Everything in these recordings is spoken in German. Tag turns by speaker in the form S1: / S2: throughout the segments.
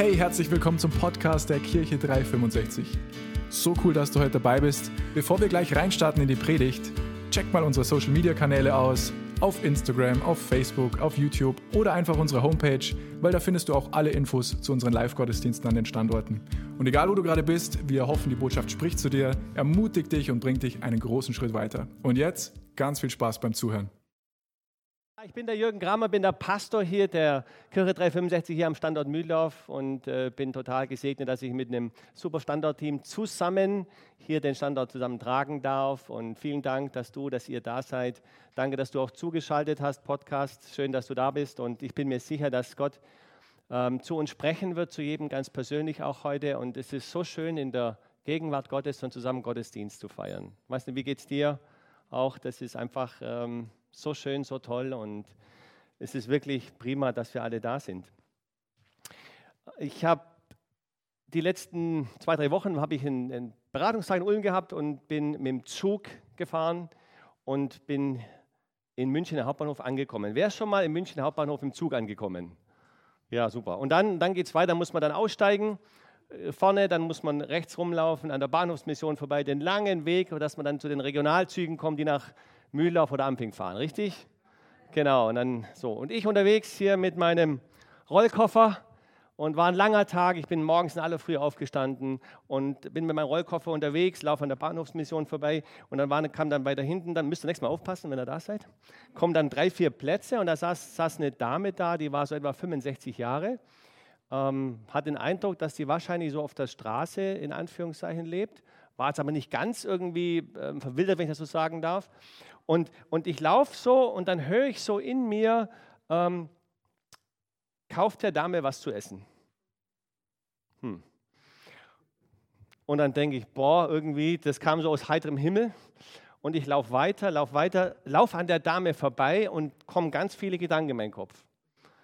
S1: Hey, herzlich willkommen zum Podcast der Kirche 365. So cool, dass du heute dabei bist. Bevor wir gleich reinstarten in die Predigt, check mal unsere Social Media Kanäle aus. Auf Instagram, auf Facebook, auf YouTube oder einfach unsere Homepage, weil da findest du auch alle Infos zu unseren Live-Gottesdiensten an den Standorten. Und egal wo du gerade bist, wir hoffen, die Botschaft spricht zu dir, ermutigt dich und bringt dich einen großen Schritt weiter. Und jetzt ganz viel Spaß beim Zuhören.
S2: Ich bin der Jürgen Kramer, bin der Pastor hier der Kirche 365 hier am Standort Mühldorf und äh, bin total gesegnet, dass ich mit einem super Standortteam zusammen hier den Standort zusammen tragen darf. Und vielen Dank, dass du, dass ihr da seid. Danke, dass du auch zugeschaltet hast, Podcast. Schön, dass du da bist. Und ich bin mir sicher, dass Gott ähm, zu uns sprechen wird, zu jedem ganz persönlich auch heute. Und es ist so schön, in der Gegenwart Gottes und zusammen Gottesdienst zu feiern. Weißt du, wie geht es dir? Auch das ist einfach. Ähm, so schön, so toll und es ist wirklich prima, dass wir alle da sind. Ich habe die letzten zwei, drei Wochen habe ich einen, Beratungstag in Ulm gehabt und bin mit dem Zug gefahren und bin in München Hauptbahnhof angekommen. Wer ist schon mal in München Hauptbahnhof im Zug angekommen? Ja, super. Und dann, dann geht es weiter, muss man dann aussteigen äh, vorne, dann muss man rechts rumlaufen, an der Bahnhofsmission vorbei, den langen Weg, dass man dann zu den Regionalzügen kommt, die nach Mühldorf oder Amping fahren, richtig? Genau, und dann so. Und ich unterwegs hier mit meinem Rollkoffer und war ein langer Tag. Ich bin morgens in aller Früh aufgestanden und bin mit meinem Rollkoffer unterwegs, laufe an der Bahnhofsmission vorbei und dann war, kam dann weiter hinten, dann müsst ihr nächstes Mal aufpassen, wenn ihr da seid, kommen dann drei, vier Plätze und da saß, saß eine Dame da, die war so etwa 65 Jahre, ähm, hat den Eindruck, dass sie wahrscheinlich so auf der Straße in Anführungszeichen lebt, war jetzt aber nicht ganz irgendwie äh, verwildert, wenn ich das so sagen darf. Und, und ich laufe so und dann höre ich so in mir, ähm, kauft der Dame was zu essen. Hm. Und dann denke ich, boah, irgendwie, das kam so aus heiterem Himmel. Und ich laufe weiter, laufe weiter, laufe an der Dame vorbei und kommen ganz viele Gedanken in meinen Kopf.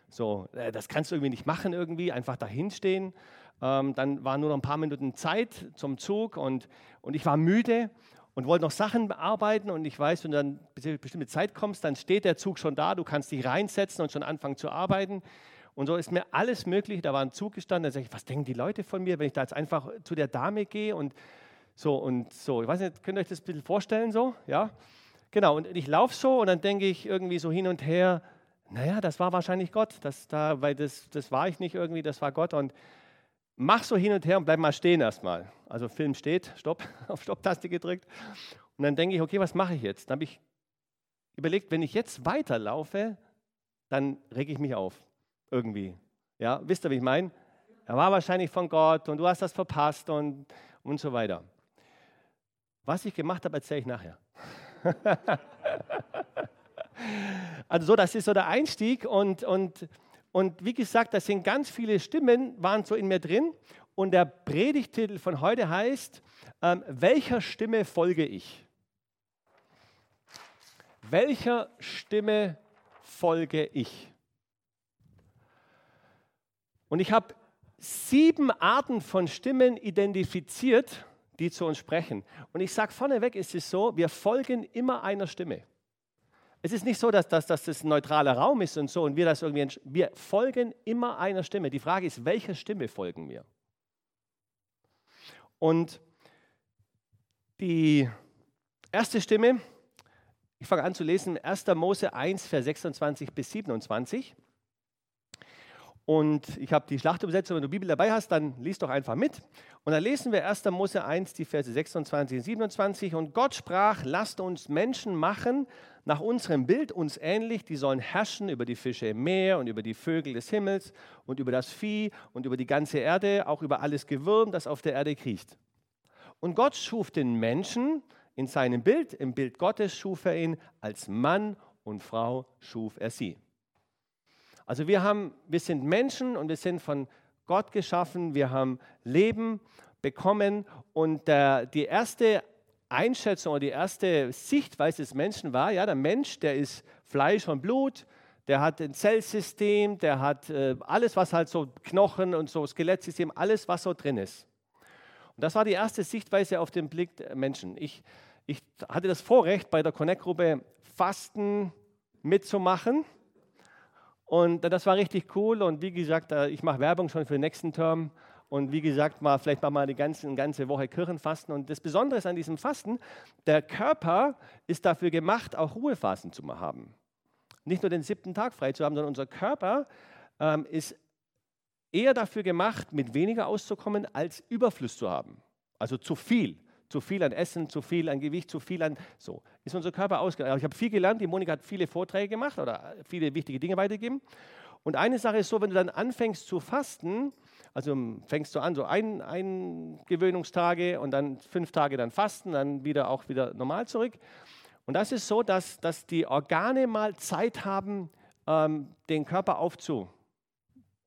S2: So, äh, das kannst du irgendwie nicht machen, irgendwie, einfach dahinstehen. Ähm, dann waren nur noch ein paar Minuten Zeit zum Zug und, und ich war müde und wollte noch Sachen bearbeiten und ich weiß, wenn du dann eine bestimmte Zeit kommst, dann steht der Zug schon da, du kannst dich reinsetzen und schon anfangen zu arbeiten. Und so ist mir alles möglich. Da war ein Zug gestanden, da sage ich, was denken die Leute von mir, wenn ich da jetzt einfach zu der Dame gehe und so und so. Ich weiß nicht, könnt ihr euch das ein bisschen vorstellen so? Ja? Genau, und ich laufe so und dann denke ich irgendwie so hin und her, naja, das war wahrscheinlich Gott, das da, weil das, das war ich nicht irgendwie, das war Gott. Und mach so hin und her und bleib mal stehen erstmal. Also Film steht, Stopp, auf Stopptaste gedrückt. Und dann denke ich, okay, was mache ich jetzt? Dann habe ich überlegt, wenn ich jetzt weiterlaufe, dann reg ich mich auf. Irgendwie. Ja, wisst ihr, wie ich meine? Er war wahrscheinlich von Gott und du hast das verpasst und, und so weiter. Was ich gemacht habe, erzähle ich nachher. also so, das ist so der Einstieg und, und und wie gesagt, da sind ganz viele Stimmen, waren so in mir drin. Und der Predigtitel von heute heißt, ähm, welcher Stimme folge ich? Welcher Stimme folge ich? Und ich habe sieben Arten von Stimmen identifiziert, die zu uns sprechen. Und ich sage vorneweg, ist es so, wir folgen immer einer Stimme. Es ist nicht so, dass, dass, dass das ein neutraler Raum ist und so und wir das irgendwie. Wir folgen immer einer Stimme. Die Frage ist, welcher Stimme folgen wir? Und die erste Stimme, ich fange an zu lesen, 1. Mose 1, Vers 26 bis 27. Und ich habe die Schlachtübersetzung, wenn du Bibel dabei hast, dann liest doch einfach mit. Und dann lesen wir 1. Mose 1, die Verse 26 und 27. Und Gott sprach, lasst uns Menschen machen, nach unserem Bild uns ähnlich, die sollen herrschen über die Fische im Meer und über die Vögel des Himmels und über das Vieh und über die ganze Erde, auch über alles Gewürm, das auf der Erde kriecht. Und Gott schuf den Menschen in seinem Bild, im Bild Gottes schuf er ihn, als Mann und Frau schuf er sie. Also wir, haben, wir sind Menschen und wir sind von Gott geschaffen, wir haben Leben bekommen und der, die erste Einschätzung oder die erste Sichtweise des Menschen war, ja, der Mensch, der ist Fleisch und Blut, der hat ein Zellsystem, der hat äh, alles, was halt so Knochen und so Skelettsystem, alles, was so drin ist. Und das war die erste Sichtweise auf den Blick der Menschen. Ich, ich hatte das Vorrecht, bei der Connect-Gruppe Fasten mitzumachen. Und das war richtig cool. Und wie gesagt, äh, ich mache Werbung schon für den nächsten Term. Und wie gesagt, mal, vielleicht machen wir eine ganze, ganze Woche Kirchenfasten. Und das Besondere ist an diesem Fasten, der Körper ist dafür gemacht, auch Ruhephasen zu haben. Nicht nur den siebten Tag frei zu haben, sondern unser Körper ähm, ist eher dafür gemacht, mit weniger auszukommen, als Überfluss zu haben. Also zu viel. Zu viel an Essen, zu viel an Gewicht, zu viel an. So ist unser Körper ausgegangen. Ich habe viel gelernt. Die Monika hat viele Vorträge gemacht oder viele wichtige Dinge weitergegeben. Und eine Sache ist so, wenn du dann anfängst zu fasten, also fängst du an, so ein, ein Gewöhnungstage und dann fünf Tage dann fasten, dann wieder auch wieder normal zurück. Und das ist so, dass, dass die Organe mal Zeit haben, ähm, den Körper aufzu,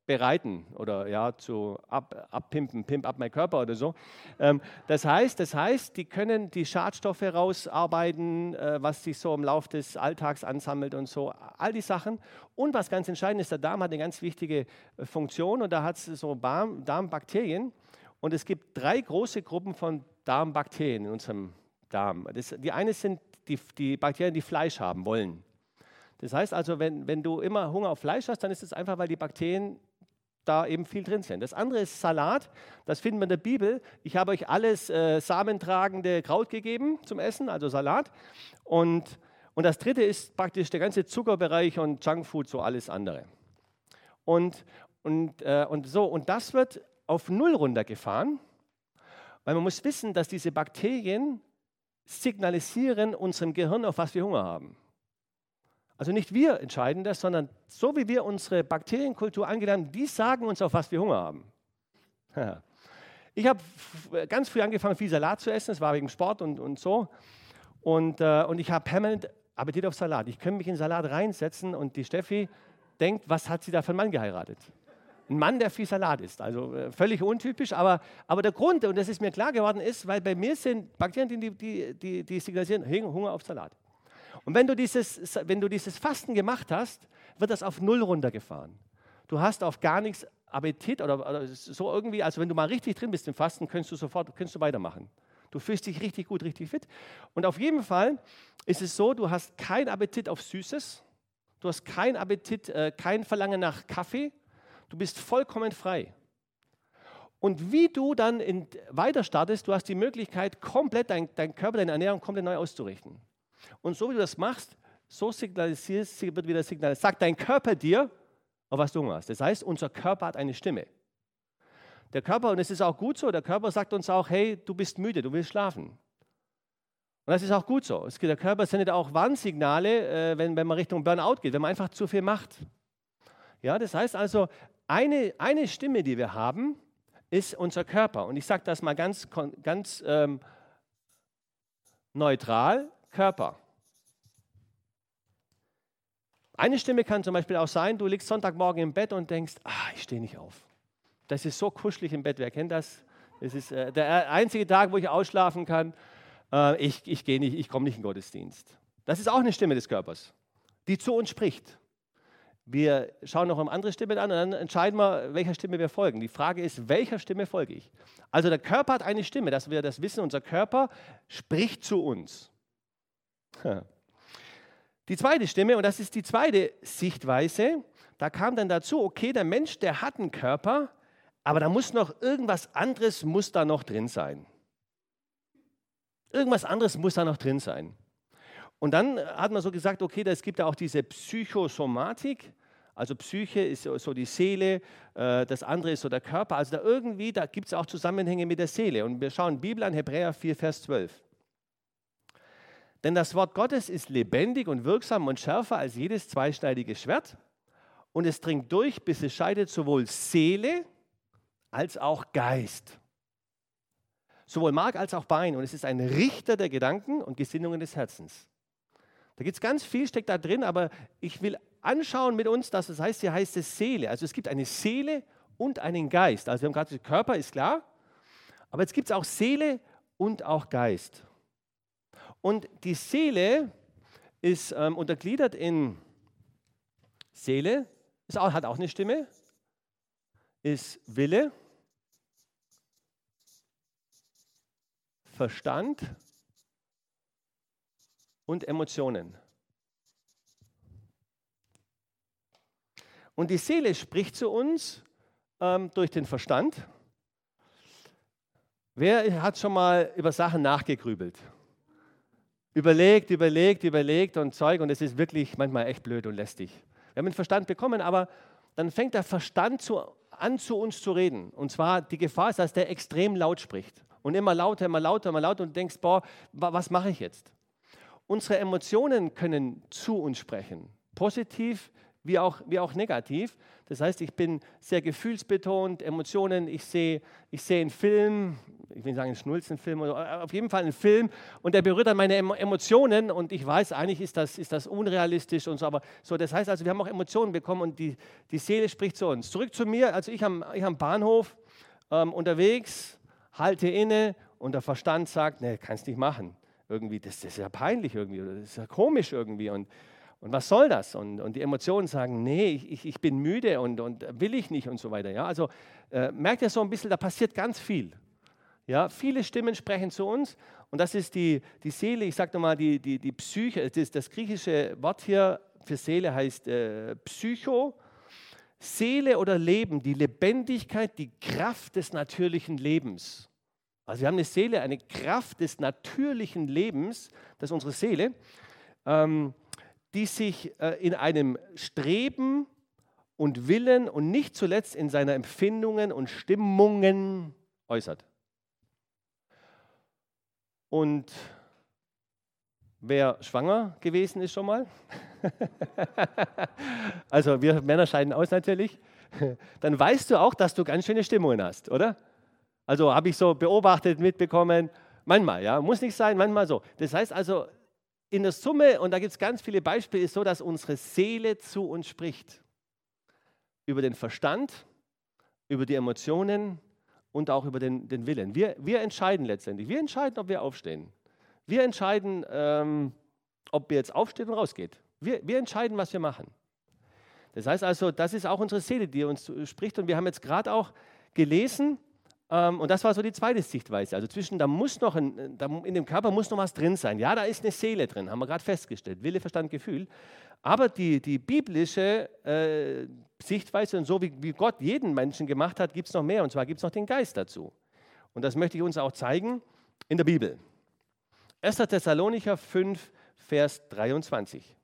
S2: bereiten oder ja, zu ab, abpimpen, pimp ab mein Körper oder so. Ähm, das, heißt, das heißt, die können die Schadstoffe rausarbeiten, äh, was sich so im Laufe des Alltags ansammelt und so, all die Sachen. Und was ganz entscheidend ist, der Darm hat eine ganz wichtige äh, Funktion und da hat es so Darm, Darmbakterien. Und es gibt drei große Gruppen von Darmbakterien in unserem Darm. Das, die eine sind die, die Bakterien, die Fleisch haben wollen. Das heißt also, wenn, wenn du immer Hunger auf Fleisch hast, dann ist es einfach, weil die Bakterien da eben viel drin sind. Das andere ist Salat, das finden wir in der Bibel. Ich habe euch alles äh, samentragende Kraut gegeben zum Essen, also Salat. Und, und das dritte ist praktisch der ganze Zuckerbereich und Junkfood, so alles andere. Und, und, äh, und so, und das wird auf Null runtergefahren, weil man muss wissen, dass diese Bakterien signalisieren unserem Gehirn, auf was wir Hunger haben. Also nicht wir entscheiden das, sondern so wie wir unsere Bakterienkultur angelernt haben, die sagen uns, auf was wir Hunger haben. Ich habe ganz früh angefangen, viel Salat zu essen. Das war wegen Sport und, und so. Und, äh, und ich habe permanent Appetit auf Salat. Ich könnte mich in Salat reinsetzen und die Steffi denkt, was hat sie da für einen Mann geheiratet? Ein Mann, der viel Salat isst. Also äh, völlig untypisch. Aber, aber der Grund, und das ist mir klar geworden, ist, weil bei mir sind Bakterien, die, die, die, die signalisieren Hunger auf Salat. Und wenn du, dieses, wenn du dieses Fasten gemacht hast, wird das auf Null runtergefahren. Du hast auf gar nichts Appetit oder, oder so irgendwie, also wenn du mal richtig drin bist im Fasten, kannst du sofort kannst du weitermachen. Du fühlst dich richtig gut, richtig fit. Und auf jeden Fall ist es so, du hast keinen Appetit auf Süßes, du hast keinen Appetit, äh, kein Verlangen nach Kaffee, du bist vollkommen frei. Und wie du dann in, weiter startest, du hast die Möglichkeit, komplett dein, dein Körper, deine Ernährung komplett neu auszurichten. Und so wie du das machst, so signalisierst, wird wieder signalisiert, sagt dein Körper dir, auf was du Hunger hast. Das heißt, unser Körper hat eine Stimme. Der Körper, und es ist auch gut so, der Körper sagt uns auch, hey, du bist müde, du willst schlafen. Und das ist auch gut so. Der Körper sendet auch Warnsignale, äh, wenn, wenn man Richtung Burnout geht, wenn man einfach zu viel macht. Ja, das heißt also, eine, eine Stimme, die wir haben, ist unser Körper. Und ich sage das mal ganz, ganz ähm, neutral. Körper. Eine Stimme kann zum Beispiel auch sein, du liegst Sonntagmorgen im Bett und denkst, ah, ich stehe nicht auf. Das ist so kuschelig im Bett, wer kennt das? Es ist äh, der einzige Tag, wo ich ausschlafen kann. Äh, ich ich nicht, ich komme nicht in Gottesdienst. Das ist auch eine Stimme des Körpers, die zu uns spricht. Wir schauen noch eine andere Stimme an und dann entscheiden wir, welcher Stimme wir folgen. Die Frage ist, welcher Stimme folge ich? Also der Körper hat eine Stimme, dass wir das wissen, unser Körper spricht zu uns. Die zweite Stimme, und das ist die zweite Sichtweise, da kam dann dazu, okay, der Mensch, der hat einen Körper, aber da muss noch irgendwas anderes, muss da noch drin sein. Irgendwas anderes muss da noch drin sein. Und dann hat man so gesagt, okay, es gibt ja auch diese Psychosomatik, also Psyche ist so die Seele, äh, das andere ist so der Körper. Also da irgendwie, da gibt es auch Zusammenhänge mit der Seele. Und wir schauen Bibel an, Hebräer 4, Vers 12. Denn das Wort Gottes ist lebendig und wirksam und schärfer als jedes zweischneidige Schwert. Und es dringt durch, bis es scheidet sowohl Seele als auch Geist. Sowohl Mark als auch Bein. Und es ist ein Richter der Gedanken und Gesinnungen des Herzens. Da gibt es ganz viel, steckt da drin, aber ich will anschauen mit uns, dass es heißt, hier heißt es Seele. Also es gibt eine Seele und einen Geist. Also wir haben gerade Körper, ist klar. Aber jetzt gibt es auch Seele und auch Geist. Und die Seele ist ähm, untergliedert in Seele, ist auch, hat auch eine Stimme, ist Wille, Verstand und Emotionen. Und die Seele spricht zu uns ähm, durch den Verstand. Wer hat schon mal über Sachen nachgegrübelt? Überlegt, überlegt, überlegt und Zeug und es ist wirklich manchmal echt blöd und lästig. Wir haben den Verstand bekommen, aber dann fängt der Verstand zu, an, zu uns zu reden. Und zwar die Gefahr ist, dass der extrem laut spricht. Und immer lauter, immer lauter, immer lauter und du denkst, boah, was mache ich jetzt? Unsere Emotionen können zu uns sprechen. Positiv wie auch, wie auch negativ. Das heißt, ich bin sehr gefühlsbetont, Emotionen, ich sehe, ich sehe einen Film, ich will nicht sagen einen Schnulzenfilm, oder auf jeden Fall einen Film und der berührt dann meine Emotionen und ich weiß, eigentlich ist das, ist das unrealistisch und so, aber so, das heißt also, wir haben auch Emotionen bekommen und die, die Seele spricht zu uns. Zurück zu mir, also ich am, ich am Bahnhof ähm, unterwegs, halte inne und der Verstand sagt, nee, kannst nicht machen. Irgendwie, das, das ist ja peinlich irgendwie, oder das ist ja komisch irgendwie und und was soll das? Und, und die Emotionen sagen, nee, ich, ich bin müde und, und will ich nicht und so weiter. Ja? Also äh, merkt ihr so ein bisschen, da passiert ganz viel. Ja? Viele Stimmen sprechen zu uns und das ist die, die Seele, ich sage nochmal, die, die, die Psyche, das, das, griechische Wort hier für Seele heißt äh, Psycho. Seele oder Leben, die Lebendigkeit, die Kraft des natürlichen Lebens. Also wir haben eine Seele, eine Kraft des natürlichen Lebens, das ist unsere Seele. Ähm, die sich äh, in einem Streben und Willen und nicht zuletzt in seiner Empfindungen und Stimmungen äußert. Und wer schwanger gewesen ist schon mal, also wir Männer scheiden aus natürlich, dann weißt du auch, dass du ganz schöne Stimmungen hast, oder? Also habe ich so beobachtet, mitbekommen, manchmal, ja, muss nicht sein, manchmal so. Das heißt also, in der Summe, und da gibt es ganz viele Beispiele, ist so, dass unsere Seele zu uns spricht. Über den Verstand, über die Emotionen und auch über den, den Willen. Wir, wir entscheiden letztendlich. Wir entscheiden, ob wir aufstehen. Wir entscheiden, ähm, ob wir jetzt aufstehen und rausgeht. Wir, wir entscheiden, was wir machen. Das heißt also, das ist auch unsere Seele, die uns spricht. Und wir haben jetzt gerade auch gelesen, und das war so die zweite Sichtweise. Also zwischen, da muss noch ein, da, in dem Körper muss noch was drin sein. Ja, da ist eine Seele drin, haben wir gerade festgestellt. Wille, Verstand, Gefühl. Aber die, die biblische äh, Sichtweise und so wie, wie Gott jeden Menschen gemacht hat, gibt es noch mehr. Und zwar gibt es noch den Geist dazu. Und das möchte ich uns auch zeigen in der Bibel. 1. Thessalonicher 5, Vers 23.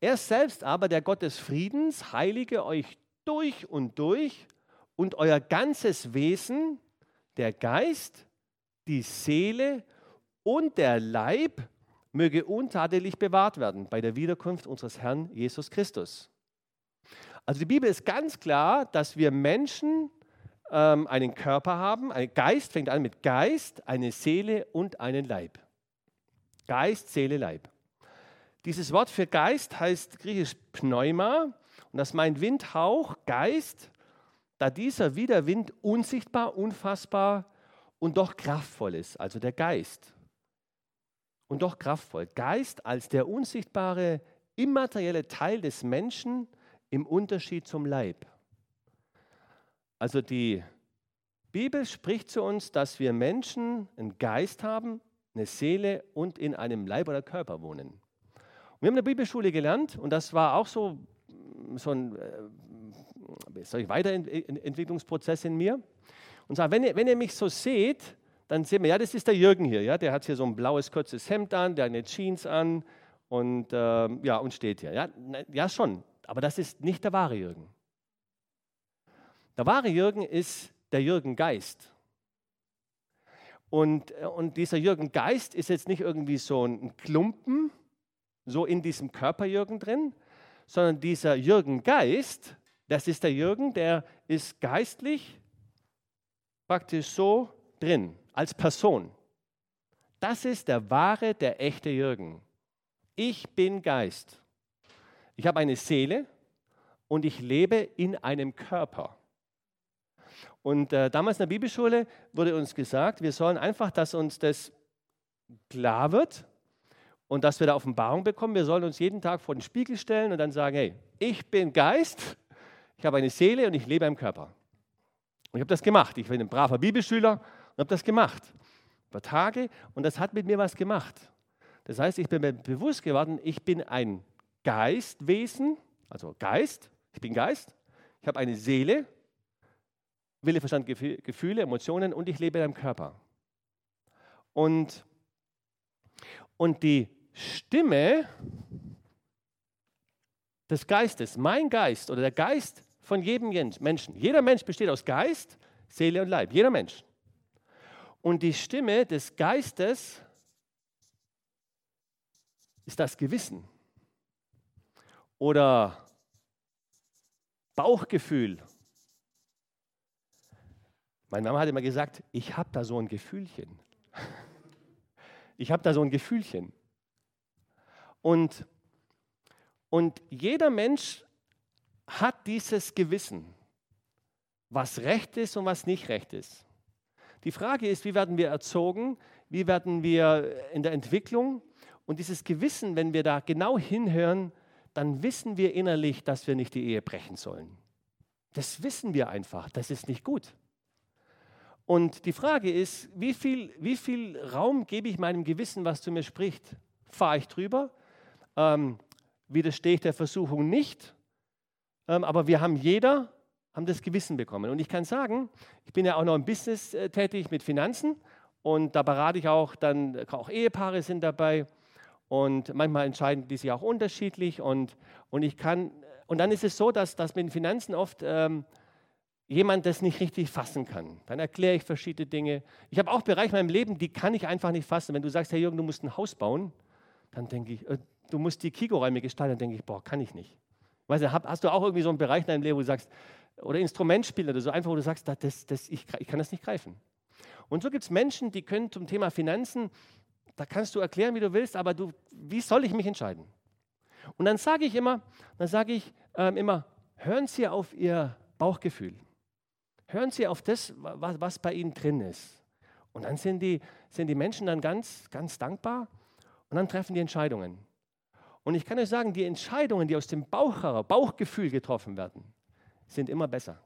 S2: Er selbst aber, der Gott des Friedens, heilige euch durch und durch und euer ganzes Wesen, der Geist, die Seele und der Leib möge untadelig bewahrt werden bei der Wiederkunft unseres Herrn Jesus Christus. Also die Bibel ist ganz klar, dass wir Menschen ähm, einen Körper haben. Ein Geist fängt an mit Geist, eine Seele und einen Leib. Geist, Seele, Leib. Dieses Wort für Geist heißt griechisch Pneuma und das meint Windhauch, Geist da dieser wie der Wind unsichtbar, unfassbar und doch kraftvoll ist, also der Geist. Und doch kraftvoll. Geist als der unsichtbare, immaterielle Teil des Menschen im Unterschied zum Leib. Also die Bibel spricht zu uns, dass wir Menschen einen Geist haben, eine Seele und in einem Leib oder Körper wohnen. Und wir haben in der Bibelschule gelernt, und das war auch so, so ein äh, solche Weiterentwicklungsprozess in mir. Und zwar, wenn ihr, wenn ihr mich so seht, dann sehen wir, ja, das ist der Jürgen hier, ja, der hat hier so ein blaues, kurzes Hemd an, der hat eine Jeans an und, äh, ja, und steht hier. Ja, ja, schon, aber das ist nicht der wahre Jürgen. Der wahre Jürgen ist der Jürgen Geist. Und, äh, und dieser Jürgen Geist ist jetzt nicht irgendwie so ein Klumpen, so in diesem Körper Jürgen drin, sondern dieser Jürgen Geist das ist der Jürgen, der ist geistlich praktisch so drin, als Person. Das ist der wahre, der echte Jürgen. Ich bin Geist. Ich habe eine Seele und ich lebe in einem Körper. Und äh, damals in der Bibelschule wurde uns gesagt, wir sollen einfach, dass uns das klar wird und dass wir da Offenbarung bekommen. Wir sollen uns jeden Tag vor den Spiegel stellen und dann sagen, hey, ich bin Geist ich habe eine Seele und ich lebe im Körper. Und ich habe das gemacht. Ich bin ein braver Bibelschüler und habe das gemacht. Über Tage und das hat mit mir was gemacht. Das heißt, ich bin mir bewusst geworden, ich bin ein Geistwesen, also Geist, Ich bin Geist, ich habe eine Seele, Wille, Verstand, Gefühle, Emotionen und ich lebe in einem Körper. Und, und die Stimme des Geistes, mein Geist oder der Geist von jedem Menschen, jeder Mensch besteht aus Geist, Seele und Leib, jeder Mensch. Und die Stimme des Geistes ist das Gewissen oder Bauchgefühl. Meine Mama hat immer gesagt, ich habe da so ein Gefühlchen. Ich habe da so ein Gefühlchen. Und, und jeder Mensch hat dieses Gewissen, was recht ist und was nicht recht ist. Die Frage ist, wie werden wir erzogen? Wie werden wir in der Entwicklung? Und dieses Gewissen, wenn wir da genau hinhören, dann wissen wir innerlich, dass wir nicht die Ehe brechen sollen. Das wissen wir einfach. Das ist nicht gut. Und die Frage ist, wie viel, wie viel Raum gebe ich meinem Gewissen, was zu mir spricht? Fahre ich drüber? Ähm, widerstehe ich der Versuchung nicht? Ähm, aber wir haben jeder haben das Gewissen bekommen. Und ich kann sagen, ich bin ja auch noch im Business äh, tätig mit Finanzen und da berate ich auch dann, auch Ehepaare sind dabei und manchmal entscheiden die sich auch unterschiedlich und, und ich kann, und dann ist es so, dass, dass mit den Finanzen oft ähm, jemand das nicht richtig fassen kann. Dann erkläre ich verschiedene Dinge. Ich habe auch Bereiche in meinem Leben, die kann ich einfach nicht fassen. Wenn du sagst, Herr Jürgen, du musst ein Haus bauen, dann denke ich, äh, du musst die Kiko-Räume gestalten, dann denke ich, boah, kann ich nicht. Weißt du, hast du auch irgendwie so einen Bereich in deinem Leben, wo du sagst, oder Instrument spielen oder so, einfach wo du sagst, das, das, ich, ich kann das nicht greifen. Und so gibt es Menschen, die können zum Thema Finanzen, da kannst du erklären, wie du willst, aber du, wie soll ich mich entscheiden? Und dann sage ich immer, dann sage ich ähm, immer, hören Sie auf Ihr Bauchgefühl. Hören Sie auf das, was, was bei Ihnen drin ist. Und dann sind die, sind die Menschen dann ganz, ganz dankbar und dann treffen die Entscheidungen. Und ich kann euch sagen, die Entscheidungen, die aus dem Bauch, Bauchgefühl getroffen werden, sind immer besser.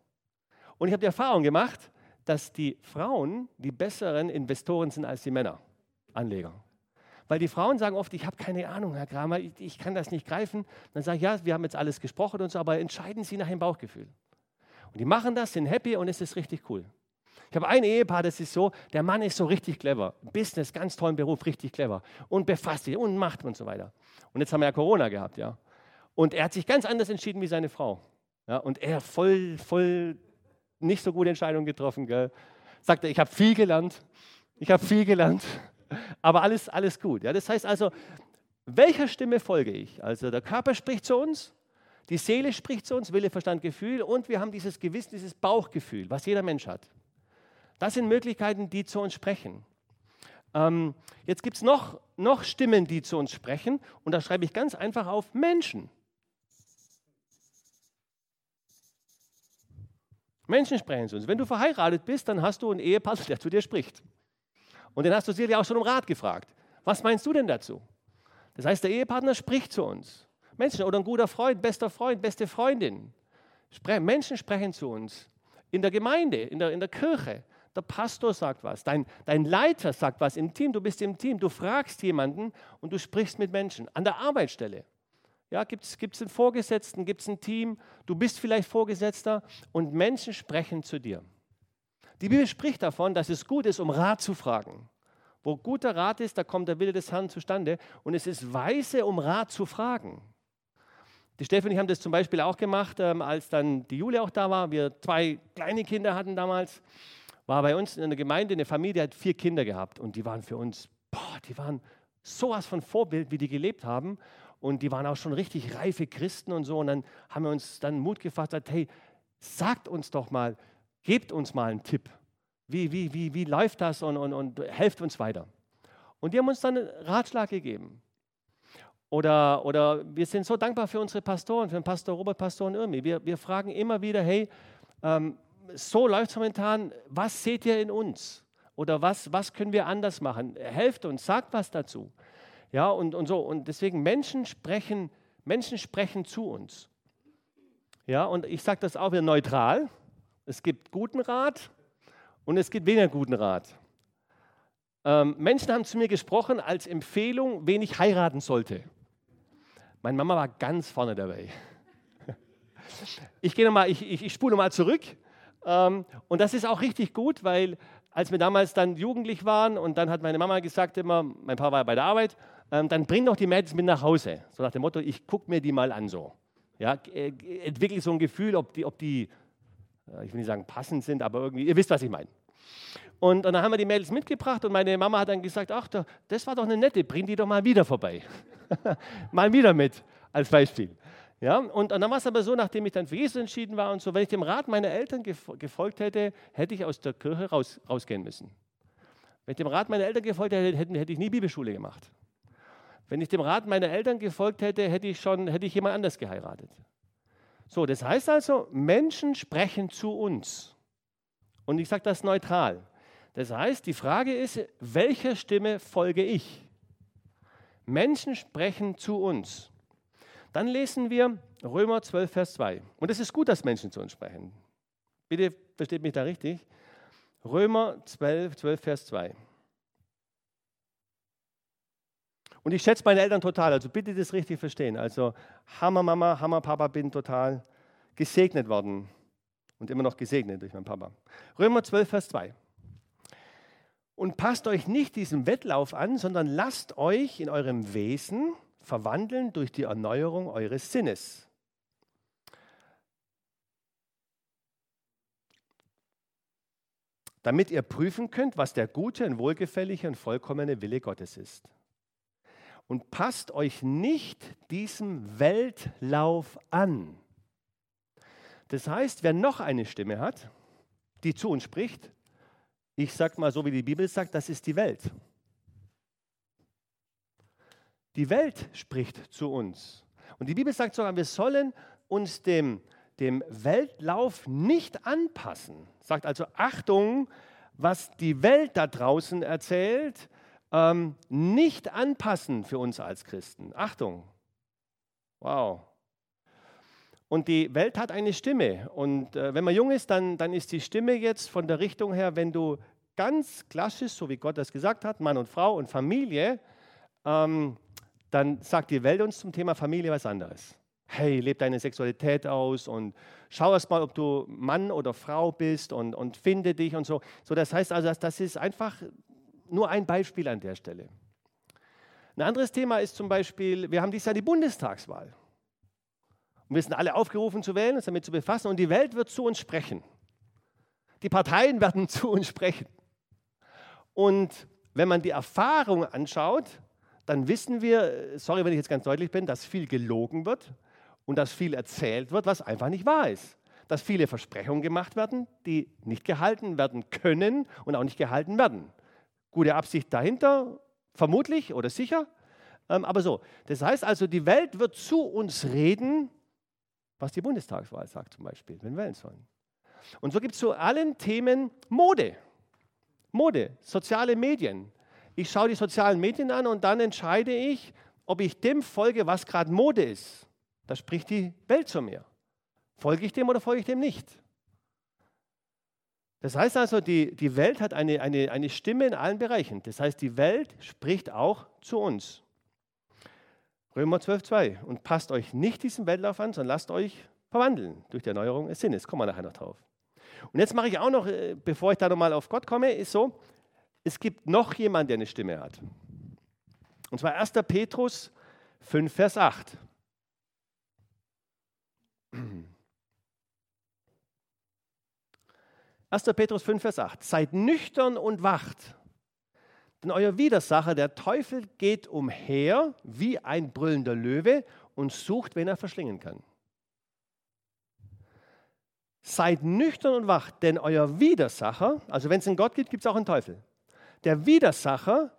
S2: Und ich habe die Erfahrung gemacht, dass die Frauen die besseren Investoren sind als die Männer, Anleger. Weil die Frauen sagen oft, ich habe keine Ahnung, Herr Kramer, ich, ich, kann das nicht greifen. Dann sage ich, ja, wir haben jetzt alles gesprochen und so, aber entscheiden Sie nach dem Bauchgefühl. Und die machen das, sind happy und es ist richtig cool. Ich habe ein Ehepaar, das ist so, der Mann ist so richtig clever. Business, ganz tollen Beruf, richtig clever. Und befasst sich und macht und so weiter. Und jetzt haben wir ja Corona gehabt, ja. Und er hat sich ganz anders entschieden wie seine Frau. Ja, und er voll, voll nicht so gute Entscheidungen getroffen. Gell? Sagt er, ich habe viel gelernt. Ich habe viel gelernt. Aber alles, alles gut. Ja? Das heißt also, welcher Stimme folge ich? Also der Körper spricht zu uns, die Seele spricht zu uns, Wille, Verstand, Gefühl und wir haben dieses Gewissen, dieses Bauchgefühl, was jeder Mensch hat. Das sind Möglichkeiten, die zu uns sprechen. Ähm, jetzt gibt es noch, noch Stimmen, die zu uns sprechen und da schreibe ich ganz einfach auf Menschen. Menschen sprechen zu uns. Wenn du verheiratet bist, dann hast du einen Ehepartner, der zu dir spricht. Und den hast du sicherlich auch schon um Rat gefragt. Was meinst du denn dazu? Das heißt, der Ehepartner spricht zu uns. Menschen oder ein guter Freund, bester Freund, beste Freundin. Menschen sprechen zu uns. In der Gemeinde, in der, in der Kirche. Der Pastor sagt was, dein, dein Leiter sagt was im Team, du bist im Team, du fragst jemanden und du sprichst mit Menschen. An der Arbeitsstelle. Ja, gibt es einen Vorgesetzten, gibt es ein Team, du bist vielleicht Vorgesetzter und Menschen sprechen zu dir. Die Bibel spricht davon, dass es gut ist, um Rat zu fragen. Wo guter Rat ist, da kommt der Wille des Herrn zustande. Und es ist weise, um Rat zu fragen. Die Stefan und ich haben das zum Beispiel auch gemacht, ähm, als dann die Julia auch da war. Wir zwei kleine Kinder hatten damals. War bei uns in der Gemeinde eine Familie, die hat vier Kinder gehabt. Und die waren für uns, boah, die waren sowas von Vorbild, wie die gelebt haben und die waren auch schon richtig reife Christen und so. Und dann haben wir uns dann Mut gefasst, gesagt, hey, sagt uns doch mal, gebt uns mal einen Tipp. Wie, wie, wie, wie läuft das und, und, und helft uns weiter. Und die haben uns dann einen Ratschlag gegeben. Oder, oder wir sind so dankbar für unsere Pastoren, für den Pastor Robert, Pastor und Irmi. Wir, wir fragen immer wieder, hey, ähm, so läuft es momentan, was seht ihr in uns? Oder was, was können wir anders machen? Helft uns, sagt was dazu. Ja, und, und so. Und deswegen Menschen sprechen, Menschen sprechen zu uns. Ja, und ich sage das auch wieder neutral. Es gibt guten Rat und es gibt weniger guten Rat. Ähm, Menschen haben zu mir gesprochen als Empfehlung, wen ich heiraten sollte. Meine Mama war ganz vorne dabei. Ich gehe nochmal, ich, ich, ich spule nochmal zurück. Ähm, und das ist auch richtig gut, weil als wir damals dann jugendlich waren und dann hat meine Mama gesagt immer, mein Papa war bei der Arbeit, ähm, dann bring doch die Mädels mit nach Hause. So nach dem Motto, ich gucke mir die mal an so. Ja, äh, entwickle so ein Gefühl, ob die, ob die, ich will nicht sagen passend sind, aber irgendwie, ihr wisst, was ich meine. Und, und, dann haben wir die Mädels mitgebracht und meine Mama hat dann gesagt, ach, das war doch eine nette, bring die doch mal wieder vorbei. mal wieder mit, als Beispiel. Ja, und, dann war es aber so, nachdem ich dann für Jesus entschieden war und so, wenn ich dem Rat meiner Eltern gefolgt hätte, hätte ich aus der Kirche raus, rausgehen müssen. Wenn ich dem Rat meiner Eltern gefolgt hätte, hätte, hätte ich nie Bibelschule gemacht. Wenn ich dem Rat meiner Eltern gefolgt hätte, hätte ich schon hätte ich jemand anders geheiratet. So, das heißt also, Menschen sprechen zu uns. Und ich sage das neutral. Das heißt, die Frage ist, welcher Stimme folge ich? Menschen sprechen zu uns. Dann lesen wir Römer 12, Vers 2. Und es ist gut, dass Menschen zu uns sprechen. Bitte versteht mich da richtig. Römer 12, 12, Vers 2. Und ich schätze meine Eltern total, also bitte das richtig verstehen. Also Hammer Mama, Hammer Papa, bin total gesegnet worden und immer noch gesegnet durch meinen Papa. Römer 12, Vers 2. Und passt euch nicht diesem Wettlauf an, sondern lasst euch in eurem Wesen verwandeln durch die Erneuerung eures Sinnes. Damit ihr prüfen könnt, was der gute und wohlgefällige und vollkommene Wille Gottes ist. Und passt euch nicht diesem Weltlauf an. Das heißt, wer noch eine Stimme hat, die zu uns spricht, ich sage mal so, wie die Bibel sagt, das ist die Welt. Die Welt spricht zu uns. Und die Bibel sagt sogar, wir sollen uns dem, dem Weltlauf nicht anpassen. Sagt also, Achtung, was die Welt da draußen erzählt, ähm, nicht anpassen für uns als Christen. Achtung. Wow. Und die Welt hat eine Stimme. Und äh, wenn man jung ist, dann, dann ist die Stimme jetzt von der Richtung her, wenn du ganz klassisch, so wie Gott das gesagt hat, Mann und Frau und Familie, ähm, dann sagt die Welt uns zum Thema Familie was anderes. Hey, leb deine Sexualität aus und schau erst mal, ob du Mann oder Frau bist und, und finde dich und so. So, das heißt also, das ist einfach nur ein Beispiel an der Stelle. Ein anderes Thema ist zum Beispiel, wir haben dieses Jahr die Bundestagswahl. Und wir sind alle aufgerufen zu wählen, uns damit zu befassen und die Welt wird zu uns sprechen. Die Parteien werden zu uns sprechen. Und wenn man die Erfahrung anschaut, dann wissen wir, sorry, wenn ich jetzt ganz deutlich bin, dass viel gelogen wird und dass viel erzählt wird, was einfach nicht wahr ist. Dass viele Versprechungen gemacht werden, die nicht gehalten werden können und auch nicht gehalten werden. Gute Absicht dahinter, vermutlich oder sicher, ähm, aber so. Das heißt also, die Welt wird zu uns reden, was die Bundestagswahl sagt zum Beispiel, wenn wir wählen sollen. Und so gibt es zu allen Themen Mode. Mode, soziale Medien, ich schaue die sozialen Medien an und dann entscheide ich, ob ich dem folge, was gerade Mode ist. Da spricht die Welt zu mir. Folge ich dem oder folge ich dem nicht? Das heißt also, die, die Welt hat eine, eine, eine Stimme in allen Bereichen. Das heißt, die Welt spricht auch zu uns. Römer 12,2. Und passt euch nicht diesem Weltlauf an, sondern lasst euch verwandeln durch die Erneuerung des Sinnes. Kommen wir nachher noch drauf. Und jetzt mache ich auch noch, äh, bevor ich da nochmal auf Gott komme, ist so, es gibt noch jemanden, der eine Stimme hat. Und zwar 1. Petrus 5, Vers 8. Erster Petrus 5, Vers 8. Seid nüchtern und wacht, denn euer Widersacher, der Teufel, geht umher wie ein brüllender Löwe und sucht, wen er verschlingen kann. Seid nüchtern und wacht, denn euer Widersacher, also wenn es einen Gott gibt, gibt es auch einen Teufel der Widersacher,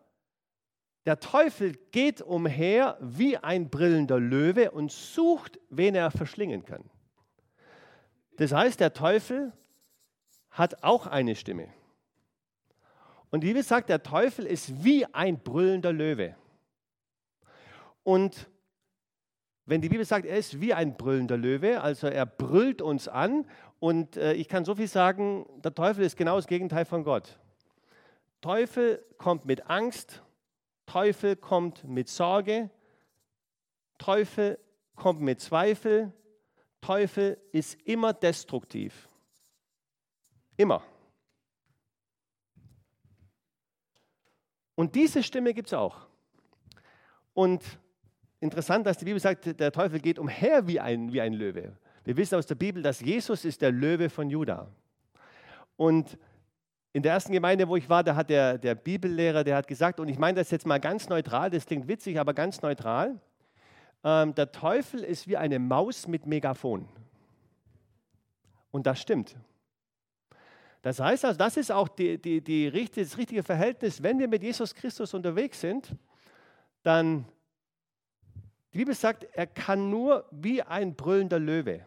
S2: der Teufel geht umher wie ein brillender Löwe und sucht, wen er verschlingen kann. Das heißt, der Teufel hat auch eine Stimme. Und die Bibel sagt, der Teufel ist wie ein brüllender Löwe. Und wenn die Bibel sagt, er ist wie ein brüllender Löwe, also er brüllt uns an, und äh, ich kann so viel sagen, der Teufel ist genau das Gegenteil von Gott. Teufel kommt mit Angst, Teufel kommt mit Sorge, Teufel kommt mit Zweifel, Teufel ist immer destruktiv. Immer. Und diese Stimme gibt es auch. Und interessant, dass die Bibel sagt, der Teufel geht umher wie ein, wie ein Löwe. Wir wissen aus der Bibel, dass Jesus ist der Löwe von Juda. Und in der ersten Gemeinde, wo ich war, da hat der, der Bibellehrer, der hat gesagt, und ich meine das jetzt mal ganz neutral, das klingt witzig, aber ganz neutral, ähm, der Teufel ist wie eine Maus mit Megafon. Und das stimmt. Das heißt also, das ist auch die, die, die, das richtige Verhältnis, wenn wir mit Jesus Christus unterwegs sind, dann, die Bibel sagt, er kann nur wie ein brüllender Löwe.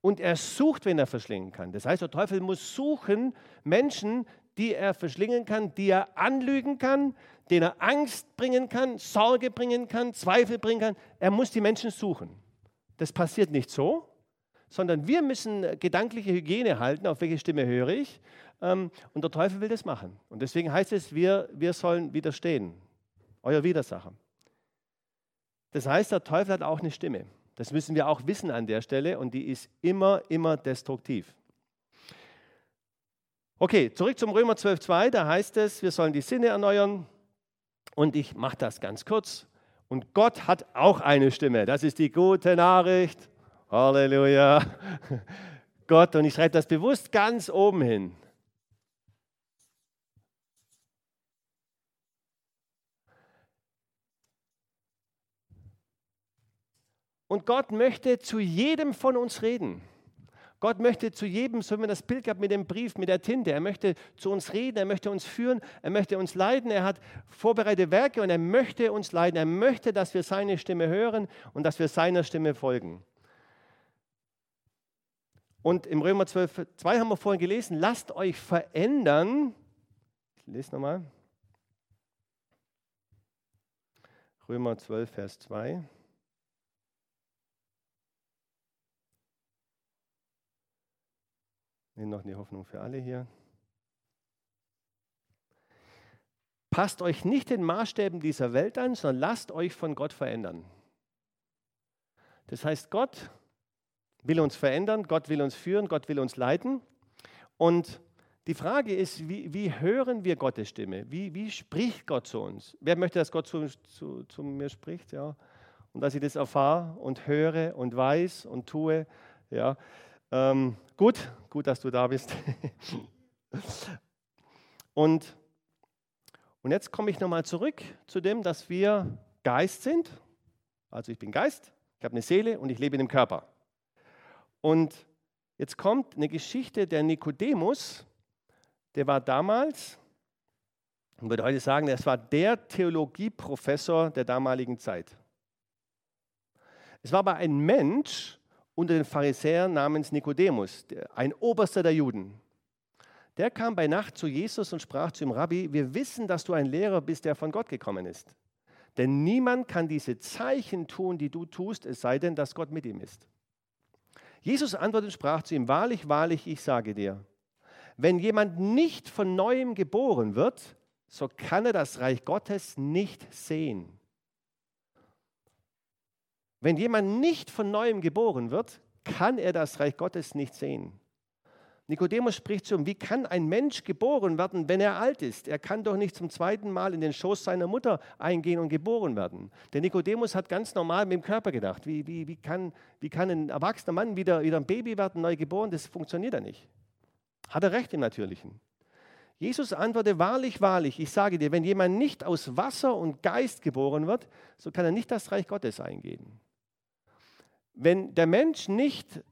S2: Und er sucht, wen er verschlingen kann. Das heißt, der Teufel muss suchen Menschen, die er verschlingen kann, die er anlügen kann, denen er Angst bringen kann, Sorge bringen kann, Zweifel bringen kann. Er muss die Menschen suchen. Das passiert nicht so, sondern wir müssen gedankliche Hygiene halten, auf welche Stimme höre ich. Ähm, und der Teufel will das machen. Und deswegen heißt es, wir, wir sollen widerstehen. Euer Widersacher. Das heißt, der Teufel hat auch eine Stimme. Das müssen wir auch wissen an der Stelle und die ist immer, immer destruktiv. Okay, zurück zum Römer 12.2, da heißt es, wir sollen die Sinne erneuern und ich mache das ganz kurz. Und Gott hat auch eine Stimme, das ist die gute Nachricht. Halleluja. Gott, und ich schreibe das bewusst ganz oben hin. Und Gott möchte zu jedem von uns reden. Gott möchte zu jedem, so wie man das Bild gehabt mit dem Brief, mit der Tinte, er möchte zu uns reden, er möchte uns führen, er möchte uns leiden, er hat vorbereitete Werke und er möchte uns leiden, er möchte, dass wir seine Stimme hören und dass wir seiner Stimme folgen. Und im Römer 12, 2 haben wir vorhin gelesen, lasst euch verändern. Ich lese nochmal. Römer 12, Vers 2. Nehmen noch die Hoffnung für alle hier. Passt euch nicht den Maßstäben dieser Welt an, sondern lasst euch von Gott verändern. Das heißt, Gott will uns verändern, Gott will uns führen, Gott will uns leiten. Und die Frage ist, wie, wie hören wir Gottes Stimme? Wie, wie, spricht Gott zu uns? Wer möchte, dass Gott zu, zu, zu mir spricht? Ja? Und dass ich das erfahre und höre und weiß und tue. Ja? Ähm, gut, gut, dass du da bist. und, und jetzt komme ich nochmal zurück zu dem, dass wir Geist sind. Also ich bin Geist, ich habe eine Seele und ich lebe in dem Körper. Und jetzt kommt eine Geschichte der Nikodemus, der war damals, ich würde heute sagen, es war der Theologieprofessor der damaligen Zeit. Es war aber ein Mensch unter den Pharisäern namens Nikodemus, ein Oberster der Juden. Der kam bei Nacht zu Jesus und sprach zu ihm, Rabbi, wir wissen, dass du ein Lehrer bist, der von Gott gekommen ist. Denn niemand kann diese Zeichen tun, die du tust, es sei denn, dass Gott mit ihm ist. Jesus antwortete und sprach zu ihm, wahrlich, wahrlich, ich sage dir, wenn jemand nicht von neuem geboren wird, so kann er das Reich Gottes nicht sehen. Wenn jemand nicht von neuem geboren wird, kann er das Reich Gottes nicht sehen. Nikodemus spricht zu ihm, wie kann ein Mensch geboren werden, wenn er alt ist? Er kann doch nicht zum zweiten Mal in den Schoß seiner Mutter eingehen und geboren werden. Der Nikodemus hat ganz normal mit dem Körper gedacht. Wie, wie, wie, kann, wie kann ein erwachsener Mann wieder, wieder ein Baby werden, neu geboren? Das funktioniert ja nicht. Hat er recht im Natürlichen. Jesus antwortete, wahrlich, wahrlich, ich sage dir, wenn jemand nicht aus Wasser und Geist geboren wird, so kann er nicht das Reich Gottes eingehen. Wenn der Mensch nicht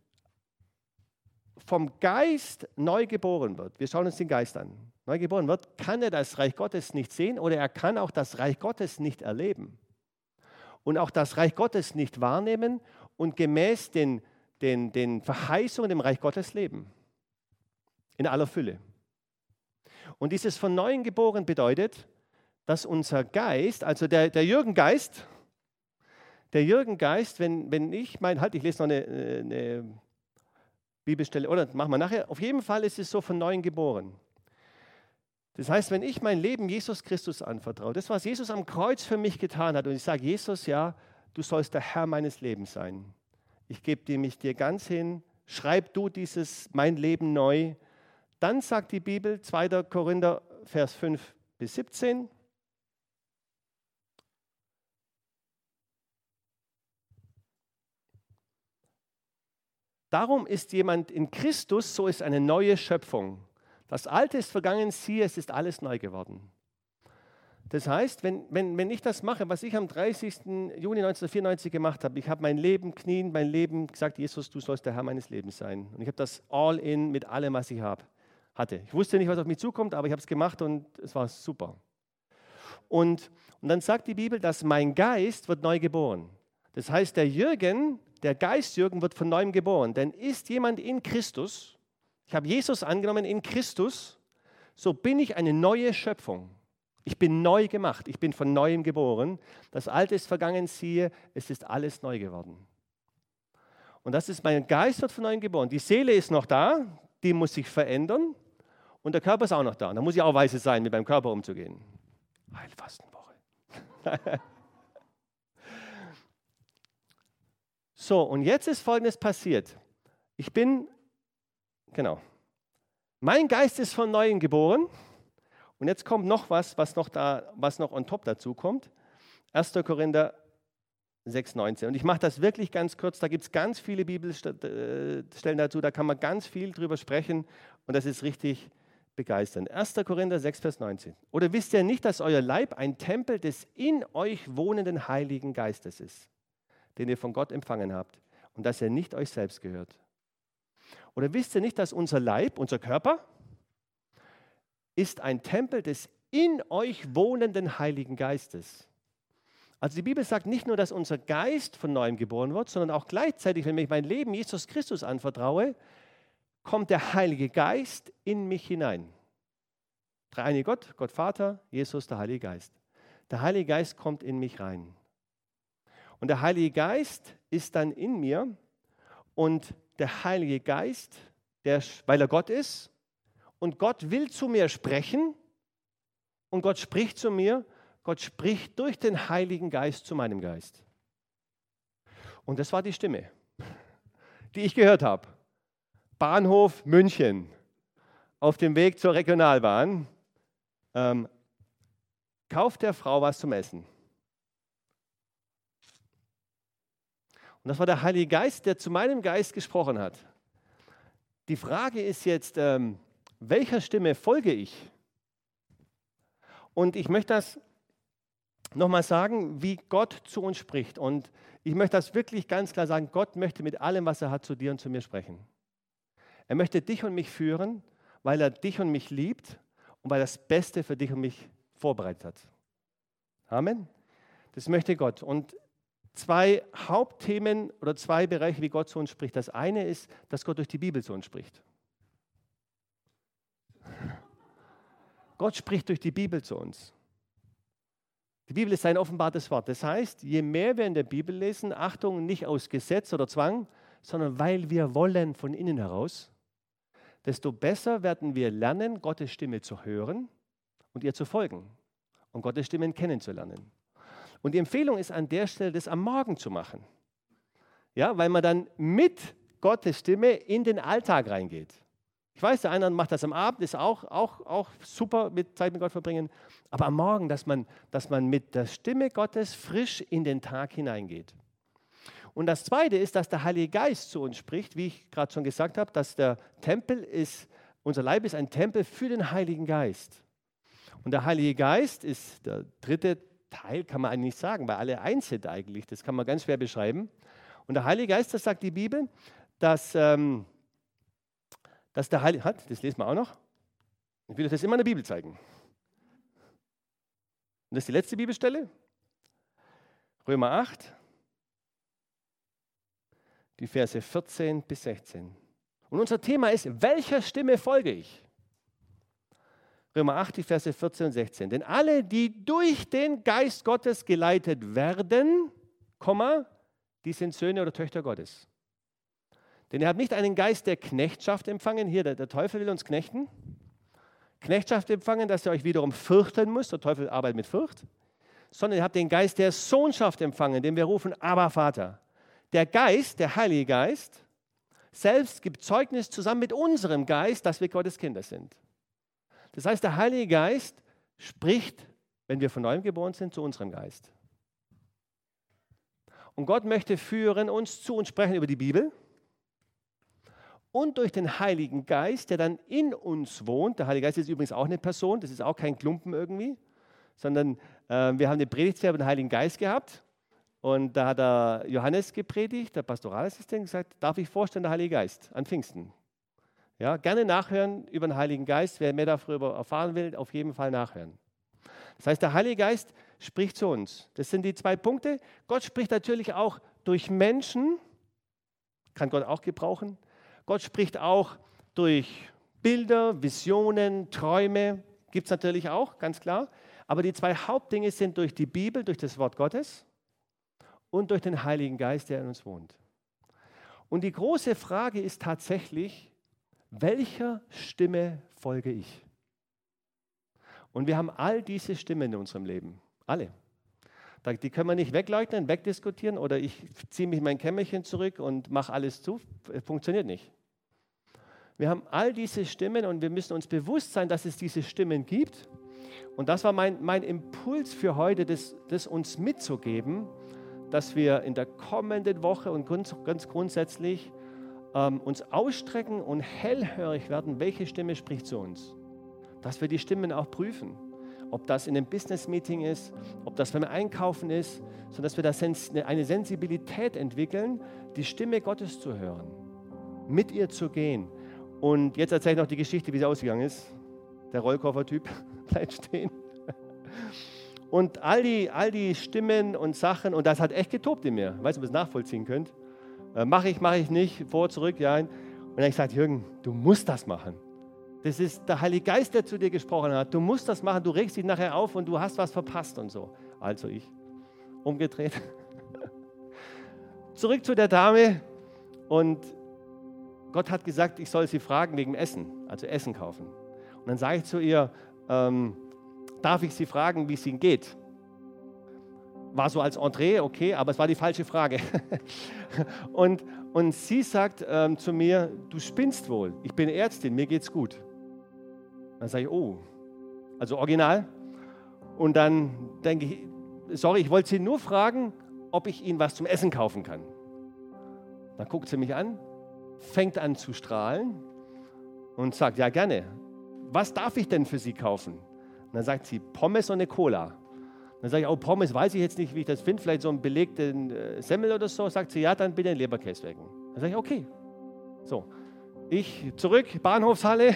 S2: vom Geist neu geboren wird, wir schauen uns den Geist an, neu geboren wird, kann er das Reich Gottes nicht sehen oder er kann auch das Reich Gottes nicht erleben und auch das Reich Gottes nicht wahrnehmen und gemäß den, den, den Verheißungen im Reich Gottes leben. In aller Fülle. Und dieses von Neuem geboren bedeutet, dass unser Geist, also der, der Jürgen Geist, der Jürgen Geist, wenn, wenn ich mein, halt, ich lese noch eine, eine Bibelstelle, oder machen wir nachher. Auf jeden Fall ist es so von neuem geboren. Das heißt, wenn ich mein Leben Jesus Christus anvertraue, das, was Jesus am Kreuz für mich getan hat, und ich sage, Jesus, ja, du sollst der Herr meines Lebens sein. ich gebe mich dir ganz hin, schreib du dieses mein Leben neu. Dann sagt die Bibel, 2. Korinther, Vers 5 bis 17, Darum ist jemand in Christus, so ist eine neue Schöpfung. Das Alte ist vergangen, siehe, es ist alles neu geworden. Das heißt, wenn, wenn, wenn ich das mache, was ich am 30. Juni 1994 gemacht habe, ich habe mein Leben knien, mein Leben gesagt, Jesus, du sollst der Herr meines Lebens sein. Und ich habe das all in mit allem, was ich habe, hatte. Ich wusste nicht, was auf mich zukommt, aber ich habe es gemacht und es war super. Und, und dann sagt die Bibel, dass mein Geist wird neu geboren. Das heißt, der Jürgen, der Geist Jürgen wird von neuem geboren. Denn ist jemand in Christus, ich habe Jesus angenommen in Christus, so bin ich eine neue Schöpfung. Ich bin neu gemacht, ich bin von neuem geboren. Das Alte ist vergangen, siehe, es ist alles neu geworden. Und das ist, mein Geist wird von neuem geboren. Die Seele ist noch da, die muss sich verändern. Und der Körper ist auch noch da. Da muss ich auch weise sein, mit meinem Körper umzugehen. Heilfastenwoche. so, und jetzt ist Folgendes passiert. Ich bin, genau, mein Geist ist von neuem geboren. Und jetzt kommt noch was, was noch, da, was noch on top dazu kommt. 1. Korinther 6,19. Und ich mache das wirklich ganz kurz. Da gibt es ganz viele Bibelstellen dazu. Da kann man ganz viel drüber sprechen. Und das ist richtig begeisternd. 1. Korinther 6, Vers 19. Oder wisst ihr nicht, dass euer Leib ein Tempel des in euch wohnenden Heiligen Geistes ist, den ihr von Gott empfangen habt und dass er nicht euch selbst gehört? Oder wisst ihr nicht, dass unser Leib, unser Körper, ist ein Tempel des in euch wohnenden Heiligen Geistes. Also die Bibel sagt nicht nur, dass unser Geist von neuem geboren wird, sondern auch gleichzeitig, wenn ich mein Leben Jesus Christus anvertraue, kommt der Heilige Geist in mich hinein. Dreieinige Gott, Gott Vater, Jesus, der Heilige Geist. Der Heilige Geist kommt in mich rein. Und der Heilige Geist ist dann in mir und der Heilige Geist, der, weil er Gott ist, und Gott will zu mir sprechen und Gott spricht zu mir. Gott spricht durch den Heiligen Geist zu meinem Geist. Und das war die Stimme, die ich gehört habe. Bahnhof München, auf dem Weg zur Regionalbahn. Ähm, kauft der Frau was zum Essen. Und das war der Heilige Geist, der zu meinem Geist gesprochen hat. Die Frage ist jetzt, ähm, welcher Stimme folge ich? Und ich möchte das nochmal sagen, wie Gott zu uns spricht. Und ich möchte das wirklich ganz klar sagen, Gott möchte mit allem, was er hat, zu dir und zu mir sprechen. Er möchte dich und mich führen, weil er dich und mich liebt und weil er das Beste für dich und mich vorbereitet hat. Amen. Das möchte Gott. Und zwei Hauptthemen oder zwei Bereiche, wie Gott zu uns spricht. Das eine ist, dass Gott durch die Bibel zu uns spricht. Gott spricht durch die Bibel zu uns. Die Bibel ist sein offenbartes Wort. Das heißt, je mehr wir in der Bibel lesen, Achtung, nicht aus Gesetz oder Zwang, sondern weil wir wollen von innen heraus, desto besser werden wir lernen, Gottes Stimme zu hören und ihr zu folgen und Gottes Stimmen kennenzulernen. Und die Empfehlung ist an der Stelle, das am Morgen zu machen. Ja, weil man dann mit Gottes Stimme in den Alltag reingeht. Ich weiß, der eine macht das am Abend, ist auch, auch, auch super mit Zeit mit Gott verbringen. Aber am Morgen, dass man, dass man mit der Stimme Gottes frisch in den Tag hineingeht. Und das Zweite ist, dass der Heilige Geist zu uns spricht, wie ich gerade schon gesagt habe, dass der Tempel ist, unser Leib ist ein Tempel für den Heiligen Geist. Und der Heilige Geist ist der dritte Teil, kann man eigentlich nicht sagen, weil alle eins sind eigentlich. Das kann man ganz schwer beschreiben. Und der Heilige Geist, das sagt die Bibel, dass... Ähm, dass der Heilige hat, das lesen wir auch noch. Ich will euch das immer in der Bibel zeigen. Und das ist die letzte Bibelstelle. Römer 8, die Verse 14 bis 16. Und unser Thema ist, welcher Stimme folge ich? Römer 8, die Verse 14 und 16. Denn alle, die durch den Geist Gottes geleitet werden, Komma, die sind Söhne oder Töchter Gottes. Denn ihr habt nicht einen Geist der Knechtschaft empfangen, hier der, der Teufel will uns knechten. Knechtschaft empfangen, dass ihr euch wiederum fürchten müsst, der Teufel arbeitet mit Furcht, sondern ihr habt den Geist der Sohnschaft empfangen, den wir rufen, aber Vater. der Geist, der Heilige Geist, selbst gibt Zeugnis zusammen mit unserem Geist, dass wir Gottes Kinder sind. Das heißt, der Heilige Geist spricht, wenn wir von neuem geboren sind, zu unserem Geist. Und Gott möchte führen uns zu und sprechen über die Bibel und durch den Heiligen Geist, der dann in uns wohnt. Der Heilige Geist ist übrigens auch eine Person, das ist auch kein Klumpen irgendwie, sondern äh, wir haben eine Predigtserie über den Heiligen Geist gehabt. Und da hat der Johannes gepredigt, der Pastoralassistent, gesagt, darf ich vorstellen, der Heilige Geist an Pfingsten. Ja, gerne nachhören über den Heiligen Geist. Wer mehr darüber erfahren will, auf jeden Fall nachhören. Das heißt, der Heilige Geist spricht zu uns. Das sind die zwei Punkte. Gott spricht natürlich auch durch Menschen, kann Gott auch gebrauchen. Gott spricht auch durch Bilder, Visionen, Träume, gibt es natürlich auch, ganz klar. Aber die zwei Hauptdinge sind durch die Bibel, durch das Wort Gottes und durch den Heiligen Geist, der in uns wohnt. Und die große Frage ist tatsächlich, welcher Stimme folge ich? Und wir haben all diese Stimmen in unserem Leben, alle. Die können wir nicht wegleugnen, wegdiskutieren oder ich ziehe mich mein Kämmerchen zurück und mache alles zu. Funktioniert nicht. Wir haben all diese Stimmen und wir müssen uns bewusst sein, dass es diese Stimmen gibt. Und das war mein, mein Impuls für heute, das, das uns mitzugeben, dass wir in der kommenden Woche und ganz, ganz grundsätzlich ähm, uns ausstrecken und hellhörig werden, welche Stimme spricht zu uns. Dass wir die Stimmen auch prüfen. Ob das in einem Business-Meeting ist, ob das beim Einkaufen ist, sondern dass wir da eine Sensibilität entwickeln, die Stimme Gottes zu hören, mit ihr zu gehen und jetzt erzähle ich noch die Geschichte, wie sie ausgegangen ist. Der Rollkoffer-Typ bleibt stehen. Und all die, all die Stimmen und Sachen, und das hat echt getobt in mir. Ich weiß nicht, ob ihr es nachvollziehen könnt. Äh, mache ich, mache ich nicht, vor, zurück, ja. Und dann habe ich gesagt, Jürgen, du musst das machen. Das ist der Heilige Geist, der zu dir gesprochen hat. Du musst das machen, du regst dich nachher auf und du hast was verpasst und so. Also ich, umgedreht. Zurück zu der Dame und Gott hat gesagt, ich soll sie fragen wegen Essen, also Essen kaufen. Und dann sage ich zu ihr, ähm, darf ich sie fragen, wie es ihnen geht? War so als Entree, okay, aber es war die falsche Frage. und, und sie sagt ähm, zu mir, du spinnst wohl, ich bin Ärztin, mir geht's gut. Dann sage ich, oh, also original. Und dann denke ich, sorry, ich wollte sie nur fragen, ob ich ihnen was zum Essen kaufen kann. Dann guckt sie mich an, fängt an zu strahlen und sagt, ja gerne, was darf ich denn für Sie kaufen? Und dann sagt sie, Pommes und eine Cola. Dann sage ich, oh, Pommes weiß ich jetzt nicht, wie ich das finde, vielleicht so einen belegten äh, Semmel oder so. Sagt sie, ja, dann bitte einen Leberkäse wecken. Dann sage ich, okay. So, ich zurück, Bahnhofshalle,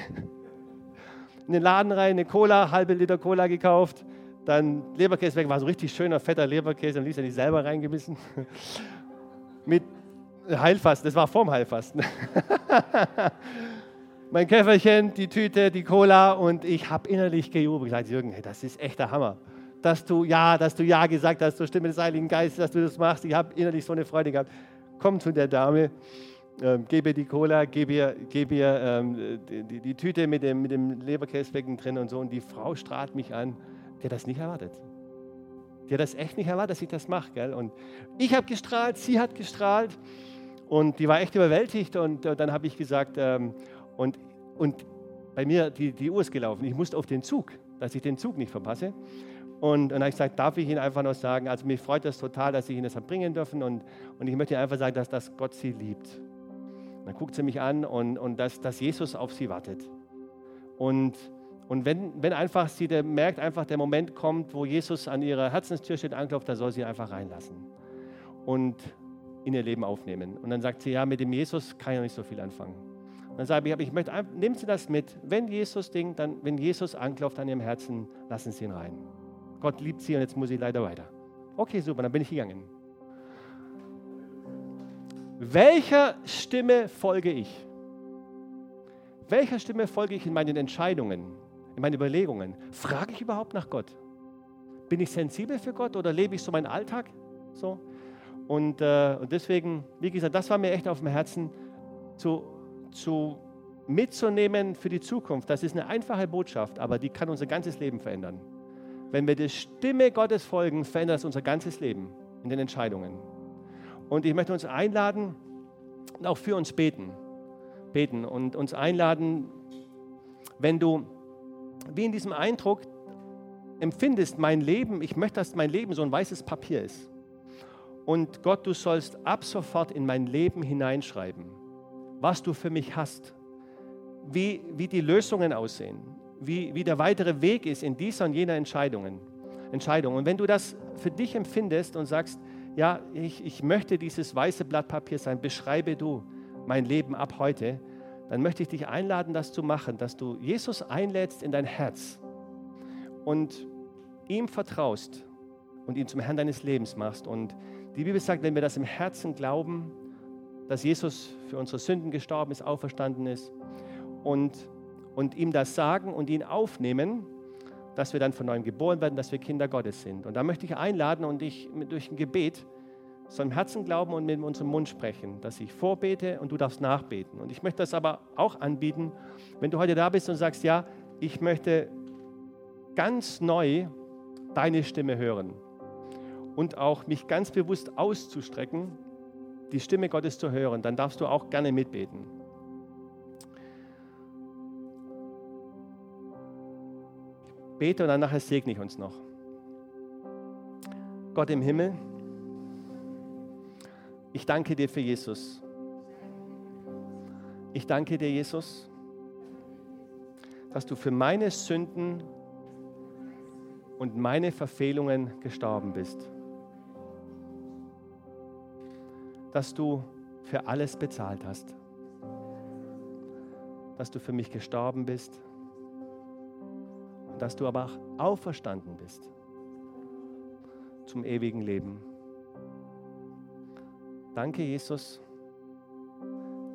S2: in den Laden rein, eine Cola, halbe Liter Cola gekauft, dann Leberkäse weg, war so richtig schöner, fetter Leberkäse, dann ließ er nicht selber reingebissen. Mit Heilfasten, das war vorm Heilfasten. mein Käferchen, die Tüte, die Cola und ich habe innerlich gejubelt. Ich gesagt, Jürgen, hey, das ist echt der Hammer. Dass du ja, dass du ja gesagt hast zur Stimme des Heiligen Geistes, dass du das machst. Ich habe innerlich so eine Freude gehabt. Komm zu der Dame, ähm, gebe die Cola, gebe ihr, gebe ihr ähm, die, die, Tüte mit dem, mit dem Leberkäsbecken drin und so. Und die Frau strahlt mich an. Hat das nicht erwartet. Hat das echt nicht erwartet, dass ich das mache. Und ich habe gestrahlt, sie hat gestrahlt. Und die war echt überwältigt und äh, dann habe ich gesagt, ähm, und, und bei mir, die, die Uhr ist gelaufen, ich musste auf den Zug, dass ich den Zug nicht verpasse. Und, und dann habe ich gesagt, darf ich Ihnen einfach noch sagen, also mich freut das total, dass ich Ihnen das habe bringen dürfen und, und ich möchte Ihnen einfach sagen, dass, dass Gott Sie liebt. dann guckt sie mich an und, und dass, dass Jesus auf sie wartet. Und, und wenn, wenn einfach sie der, merkt, einfach der Moment kommt, wo Jesus an ihrer Herzenstür steht, anklopft, dann soll sie einfach reinlassen. Und in ihr Leben aufnehmen. Und dann sagt sie, ja, mit dem Jesus kann ich noch nicht so viel anfangen. Und dann sage ich, ich möchte, nehmen Sie das mit. Wenn Jesus Ding, dann, wenn Jesus anklopft an Ihrem Herzen, lassen Sie ihn rein. Gott liebt Sie und jetzt muss ich leider weiter. Okay, super, dann bin ich gegangen. Welcher Stimme folge ich? Welcher Stimme folge ich in meinen Entscheidungen, in meinen Überlegungen? Frage ich überhaupt nach Gott? Bin ich sensibel für Gott oder lebe ich so meinen Alltag so? Und, äh, und deswegen, wie gesagt, das war mir echt auf dem Herzen zu, zu mitzunehmen für die Zukunft. Das ist eine einfache Botschaft, aber die kann unser ganzes Leben verändern. Wenn wir der Stimme Gottes folgen, verändert es unser ganzes Leben in den Entscheidungen. Und ich möchte uns einladen und auch für uns beten. Beten und uns einladen, wenn du wie in diesem Eindruck empfindest, mein Leben, ich möchte, dass mein Leben so ein weißes Papier ist. Und Gott, du sollst ab sofort in mein Leben hineinschreiben, was du für mich hast, wie, wie die Lösungen aussehen, wie, wie der weitere Weg ist in dieser und jener Entscheidungen, Entscheidung. Und wenn du das für dich empfindest und sagst, ja, ich, ich möchte dieses weiße Blatt Papier sein, beschreibe du mein Leben ab heute, dann möchte ich dich einladen, das zu machen, dass du Jesus einlädst in dein Herz und ihm vertraust und ihn zum Herrn deines Lebens machst. Und die Bibel sagt, wenn wir das im Herzen glauben, dass Jesus für unsere Sünden gestorben ist, auferstanden ist und, und ihm das sagen und ihn aufnehmen, dass wir dann von neuem geboren werden, dass wir Kinder Gottes sind. Und da möchte ich einladen und ich durch ein Gebet so im Herzen glauben und mit unserem Mund sprechen, dass ich vorbete und du darfst nachbeten. Und ich möchte das aber auch anbieten, wenn du heute da bist und sagst, ja, ich möchte ganz neu deine Stimme hören und auch mich ganz bewusst auszustrecken, die Stimme Gottes zu hören, dann darfst du auch gerne mitbeten. Bete und dann nachher segne ich uns noch. Gott im Himmel, ich danke dir für Jesus. Ich danke dir, Jesus, dass du für meine Sünden und meine Verfehlungen gestorben bist. Dass du für alles bezahlt hast. Dass du für mich gestorben bist. Dass du aber auch auferstanden bist zum ewigen Leben. Danke, Jesus,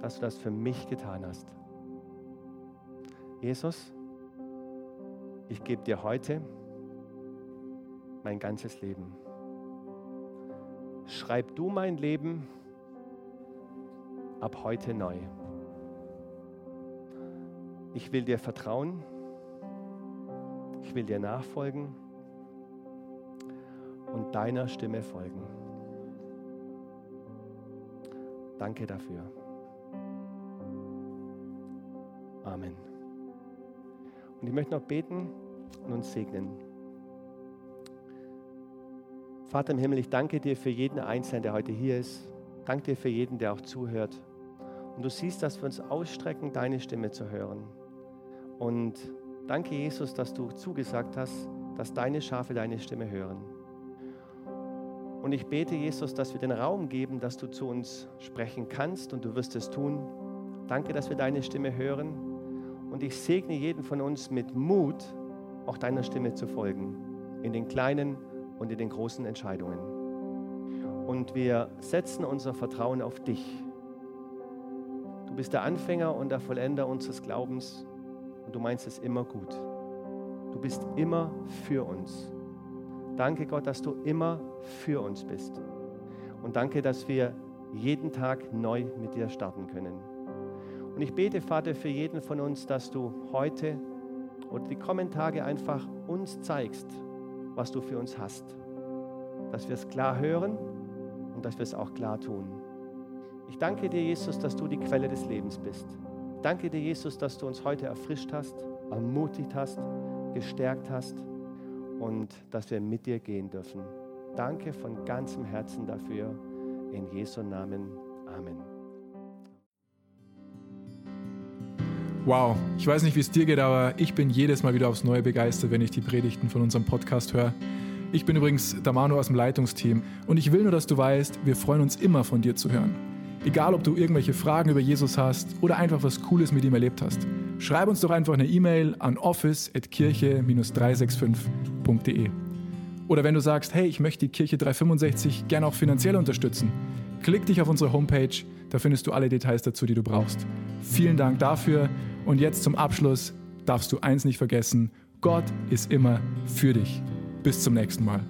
S2: dass du das für mich getan hast. Jesus, ich gebe dir heute mein ganzes Leben. Schreib du mein Leben ab heute neu. Ich will dir vertrauen. Will dir nachfolgen und deiner Stimme folgen. Danke dafür. Amen. Und ich möchte noch beten und uns segnen. Vater im Himmel, ich danke dir für jeden Einzelnen, der heute hier ist. Danke dir für jeden, der auch zuhört. Und du siehst, dass wir uns ausstrecken, deine Stimme zu hören. Und danke, Jesus, dass du zugesagt hast, dass deine Schafe deine Stimme hören. Und ich bete, Jesus, dass wir den Raum geben, dass du zu uns sprechen kannst und du wirst es tun. Danke, dass wir deine Stimme hören. Und ich segne jeden von uns mit Mut, auch deiner Stimme zu folgen, in den kleinen und in den großen Entscheidungen. Und wir setzen unser Vertrauen auf dich. Du bist der Anfänger und der Vollender unseres Glaubens und du meinst es immer gut. Du bist immer für uns. Danke Gott, dass du immer für uns bist. Und danke, dass wir jeden Tag neu mit dir starten können. Und ich bete, Vater, für jeden von uns, dass du heute oder die kommenden Tage einfach uns zeigst, was du für uns hast. Dass wir es klar hören und dass wir es auch klar tun. Ich danke dir, Jesus, dass du die Quelle des Lebens bist. Danke dir, Jesus, dass du uns heute erfrischt hast, ermutigt hast, gestärkt hast und dass wir mit dir gehen dürfen. Danke von ganzem Herzen dafür. In Jesu Namen. Amen.
S1: Wow, ich weiß nicht, wie es dir geht, aber ich bin jedes Mal wieder aufs Neue begeistert, wenn ich die Predigten von unserem Podcast höre. Ich bin übrigens der Manu aus dem Leitungsteam und ich will nur, dass du weißt, wir freuen uns immer von dir zu hören. Egal, ob du irgendwelche Fragen über Jesus hast oder einfach was Cooles mit ihm erlebt hast. Schreib uns doch einfach eine E-Mail an office.kirche-365.de. Oder wenn du sagst, hey, ich möchte die Kirche 365 gerne auch finanziell unterstützen, klick dich auf unsere Homepage, da findest du alle Details dazu, die du brauchst. Vielen Dank dafür und jetzt zum Abschluss darfst du eins nicht vergessen, Gott ist immer für dich. Bis zum nächsten Mal.